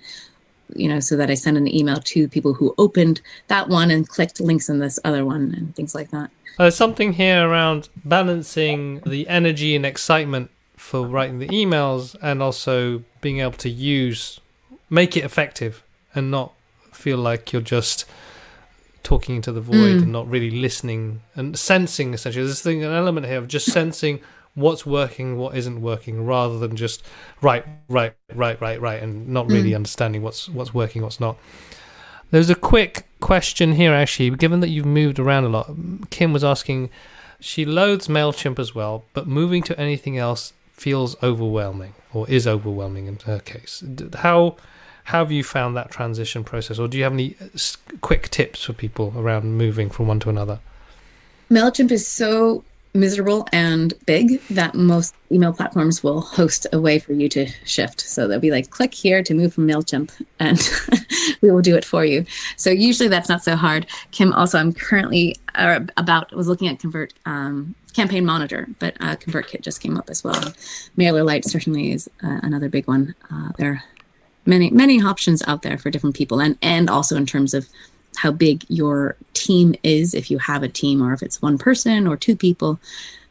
You know, so that I send an email to people who opened that one and clicked links in this other one and things like that. Something here around balancing the energy and excitement for writing the emails and also being able to use, make it effective and not feel like you're just talking into the void mm. and not really listening and sensing essentially there's thing an element here of just sensing what's working what isn't working rather than just right right right right right and not really mm. understanding what's what's working what's not there's a quick question here actually given that you've moved around a lot kim was asking she loathes mailchimp as well but moving to anything else feels overwhelming or is overwhelming in her case how how have you found that transition process, or do you have any uh, quick tips for people around moving from one to another? MailChimp is so miserable and big that most email platforms will host a way for you to shift. So they'll be like, click here to move from MailChimp and we will do it for you. So usually that's not so hard. Kim, also, I'm currently uh, about, was looking at Convert um, Campaign Monitor, but uh, ConvertKit just came up as well. MailerLite certainly is uh, another big one. Uh, they're many many options out there for different people and and also in terms of how big your team is if you have a team or if it's one person or two people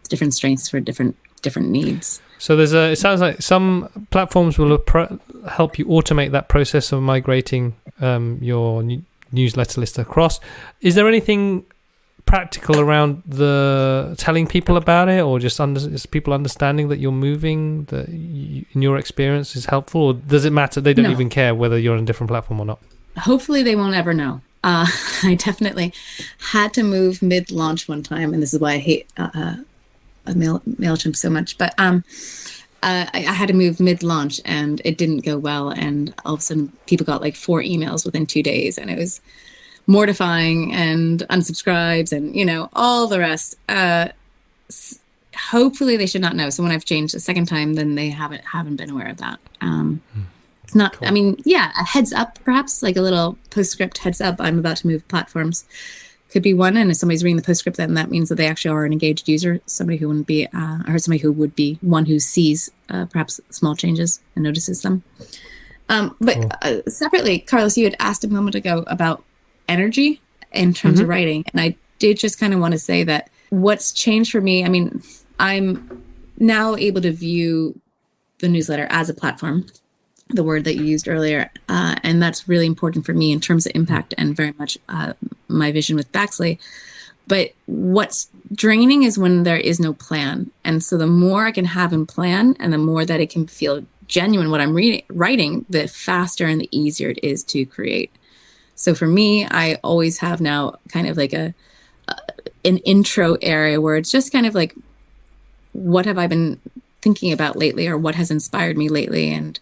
different strengths for different different needs So there's a. It sounds like some platforms will appro- help you automate that process of migrating um, your n- newsletter list across. Is there anything practical around the telling people about it, or just under, is people understanding that you're moving that you, in your experience is helpful, or does it matter? They don't No. even care whether you're on a different platform or not. hopefully they won't ever know. Uh, I definitely had to move mid launch one time, and this is why I hate uh, uh, Mail- MailChimp so much. But um, uh, I, I had to move mid launch, and it didn't go well. And all of a sudden, people got like four emails within two days, and it was mortifying and unsubscribes and you know all the rest. Uh hopefully they should not know. So when i've changed a second time then they haven't haven't been aware of that. Um it's not i mean yeah a heads up perhaps like a little postscript heads up i'm about to move platforms. Could be one and if somebody's reading the postscript then that means that they actually are an engaged user somebody who wouldn't be uh, or somebody who would be one who sees uh, perhaps small changes and notices them. Um, but uh, separately carlos you had asked a moment ago about energy in terms of writing. And i did just kind of want to say that what's changed for me i mean i'm now able to view the newsletter as a platform the word that you used earlier uh, and that's really important for me in terms of impact and very much uh, my vision with baxley. But what's draining is when there is no plan. And so the more i can have in plan and the more that it can feel genuine what i'm reading writing the faster and the easier it is to create so for me, I always have now kind of like a, a an intro area where it's just kind of like, what have I been thinking about lately, or what has inspired me lately, and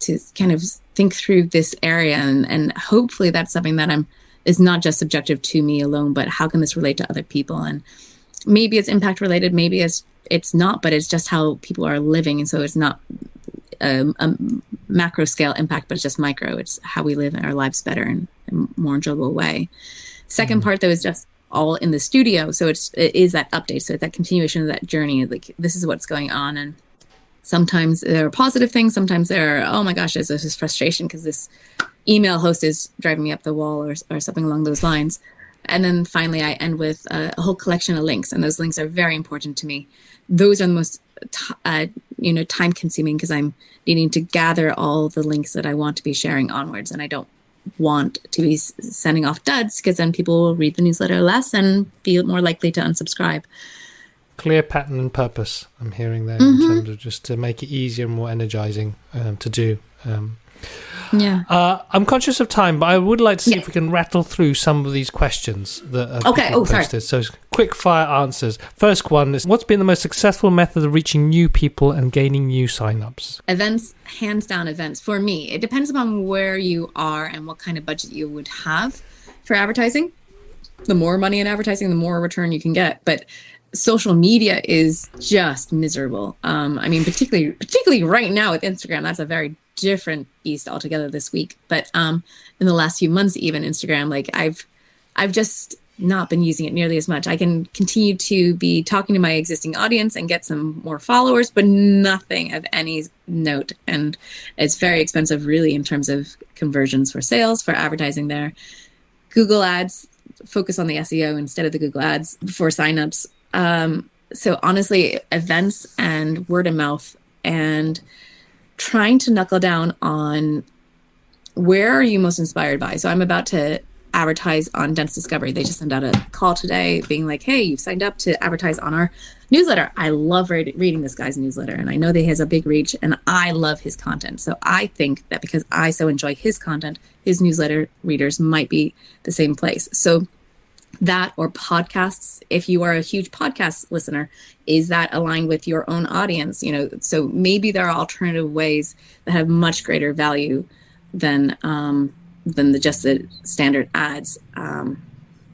to kind of think through this area, and and hopefully that's something that I'm is not just subjective to me alone, but how can this relate to other people, and maybe it's impact related, maybe it's it's not, but it's just how people are living, and so it's not um, a macro scale impact, but it's just micro. It's how we live our lives better and in a more enjoyable way. 2nd part though is just all in the studio, so it's it is that update, so it's that continuation of that journey. Like this is what's going on, and sometimes there are positive things, sometimes there are oh my gosh, there's this frustration because this email host is driving me up the wall or or something along those lines. And then finally, I end with a, a whole collection of links, and those links are very important to me. Those are the most t- uh, you know time consuming because I'm needing to gather all the links that I want to be sharing onwards, and I don't want to be sending off duds because then people will read the newsletter less and be more likely to unsubscribe. Clear pattern and purpose. I'm hearing there Mm-hmm. in terms of just to make it easier and more energizing um, to do. Um, Yeah. Uh, I'm conscious of time, but I would like to see Yeah. if we can rattle through some of these questions that have Okay. Oh, sorry. So, quick fire answers. First one is What's been the most successful method of reaching new people and gaining new signups? events hands down events for me it depends upon where you are and what kind of budget you would have for advertising the more money in advertising the more return you can get but social media is just miserable um, i mean particularly particularly right now with instagram that's a very different beast altogether this week but um, in the last few months even instagram like i've i've just not been using it nearly as much. I can continue to be talking to my existing audience and get some more followers, but nothing of any note. And it's very expensive, really, in terms of conversions for sales, for advertising there. Google Ads focus on the SEO instead of the Google Ads for signups. Um, so honestly, events and word of mouth and trying to knuckle down on where are you most inspired by? So I'm about to advertise on Dense Discovery. They just sent out a call today being like, hey, you've signed up to advertise on our newsletter. I love read- reading this guy's newsletter and I know that he has a big reach and I love his content. So I think that because I so enjoy his content, his newsletter readers might be the same place. So that or podcasts if you are a huge podcast listener is that aligned with your own audience you know so maybe there are alternative ways that have much greater value than um, than the just the standard ads um,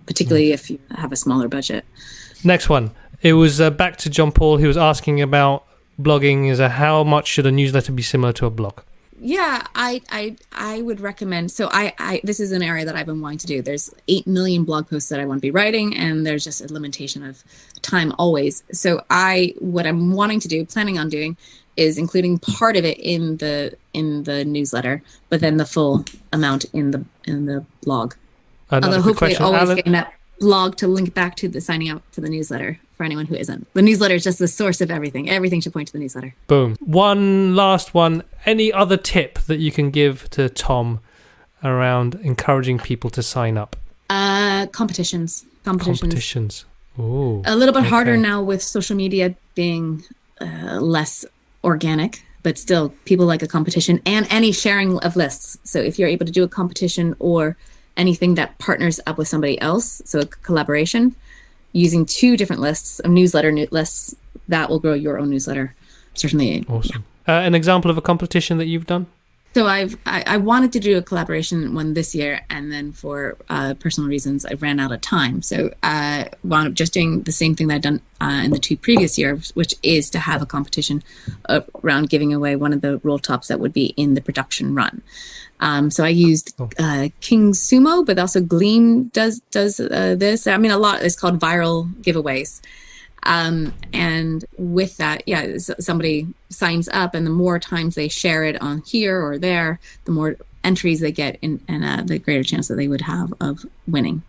particularly if you have a smaller budget Next one. It was uh, back to John Paul. He was asking about blogging. Is a how much should a newsletter be similar to a blog? Yeah i i i would recommend so i i this is an area that i've been wanting to do. There's 8 million blog posts that i want to be writing and there's just a limitation of time always. So i what i'm wanting to do planning on doing is including part of it in the in the newsletter but then the full amount in the in the blog. Another although hopefully question, always Alan. getting that blog to link back to the signing up for the newsletter for anyone who isn't. The newsletter is just the source of everything. Everything should point to the newsletter. Boom. One last one. Any other tip that you can give to Tom around encouraging people to sign up? Uh, competitions. Competitions. Competitions. Ooh. A little bit okay. harder now with social media being uh, less organic, but still people like a competition and any sharing of lists. So if you're able to do a competition or anything that partners up with somebody else, so a collaboration, using two different lists of newsletter new- lists, that will grow your own newsletter. Certainly. Awesome. Uh, an example of a competition that you've done? So I've I, I wanted to do a collaboration one this year, and then for uh, personal reasons, I ran out of time. So I uh, wound up just doing the same thing that I'd done uh, in the two previous years, which is to have a competition around giving away one of the roll tops that would be in the production run. Um, so I used uh, King Sumo, but also Gleam does does uh, this. I mean, a lot. It's called viral giveaways. Um, and with that, yeah, somebody signs up, and the more times they share it on here or there, the more entries they get, in, and uh, the greater chance that they would have of winning.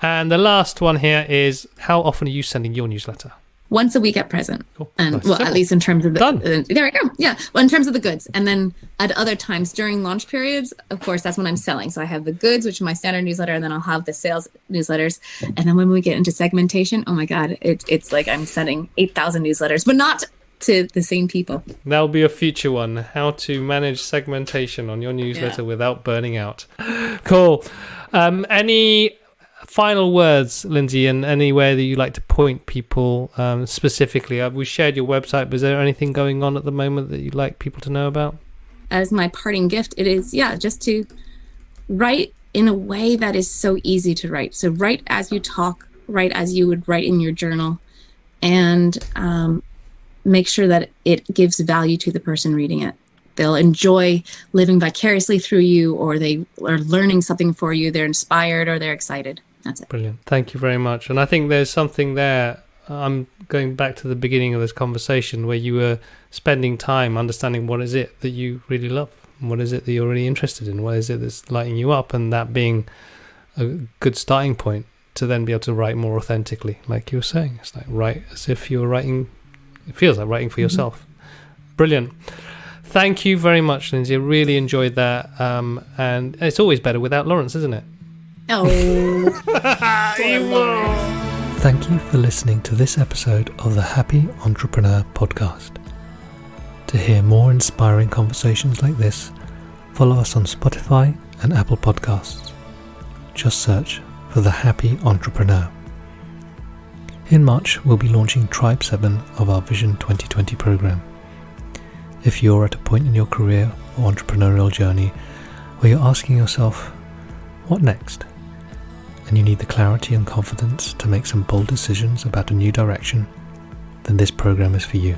And the last one here is how often are you sending your newsletter? Once a week at present. Cool. And Nice. well, Simple. at least in terms of the, Done. uh, there we go. Yeah. Well, in terms of the goods. And then at other times during launch periods, of course, that's when I'm selling. So I have the goods, which is my standard newsletter, and then I'll have the sales newsletters. And then when we get into segmentation, oh my God, it, it's like I'm sending 8,000 newsletters, but not to the same people. That'll be a future one. How to manage segmentation on your newsletter Yeah. without burning out. Cool. Um, any final words, Lyndsay, and anywhere that you'd like to point people um, specifically? Uh, we shared your website, is there anything going on at the moment that you'd like people to know about? as my parting gift, it is, yeah, just to write in a way that is so easy to write. So write as you talk, write as you would write in your journal, and um, make sure that it gives value to the person reading it. They'll enjoy living vicariously through you, or they are learning something for you. They're inspired or they're excited. That's it. Brilliant. Thank you very much. And I think there's something there. I'm going back to the beginning of this conversation where you were spending time understanding what is it that you really love, and what is it that you're really interested in, what is it that's lighting you up, and that being a good starting point to then be able to write more authentically, like you were saying. It's like write as if you were writing. It feels like writing for yourself. Brilliant. Thank you very much, Lyndsay. I really enjoyed that. Um, and it's always better without Laurence, isn't it? Oh, Thank you for listening to this episode of the Happy Entrepreneur Podcast. To hear more inspiring conversations like this, follow us on Spotify and Apple Podcasts. Just search for the Happy Entrepreneur. In March, we'll be launching Tribe 7 of our Vision 2020 program. If you're at a point in your career or entrepreneurial journey where you're asking yourself, what next? And you need the clarity and confidence to make some bold decisions about a new direction, then this program is for you.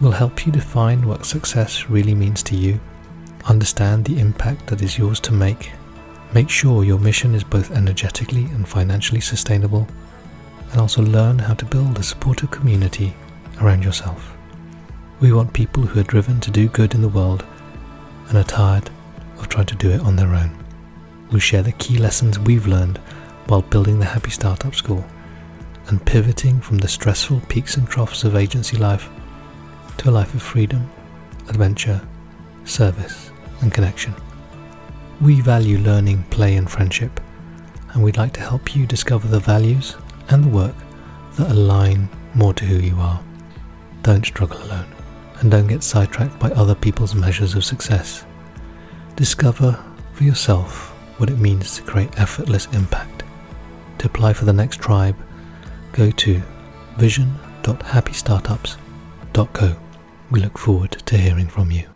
We'll help you define what success really means to you, understand the impact that is yours to make, make sure your mission is both energetically and financially sustainable, and also learn how to build a supportive community around yourself. We want people who are driven to do good in the world and are tired of trying to do it on their own. We'll share the key lessons we've learned while building the Happy Startup School and pivoting from the stressful peaks and troughs of agency life to a life of freedom, adventure, service, and connection. We value learning, play, and friendship, and we'd like to help you discover the values and the work that align more to who you are. Don't struggle alone, and don't get sidetracked by other people's measures of success. Discover for yourself what it means to create effortless impact. To apply for the next tribe, go to vision.happystartups.co. We look forward to hearing from you.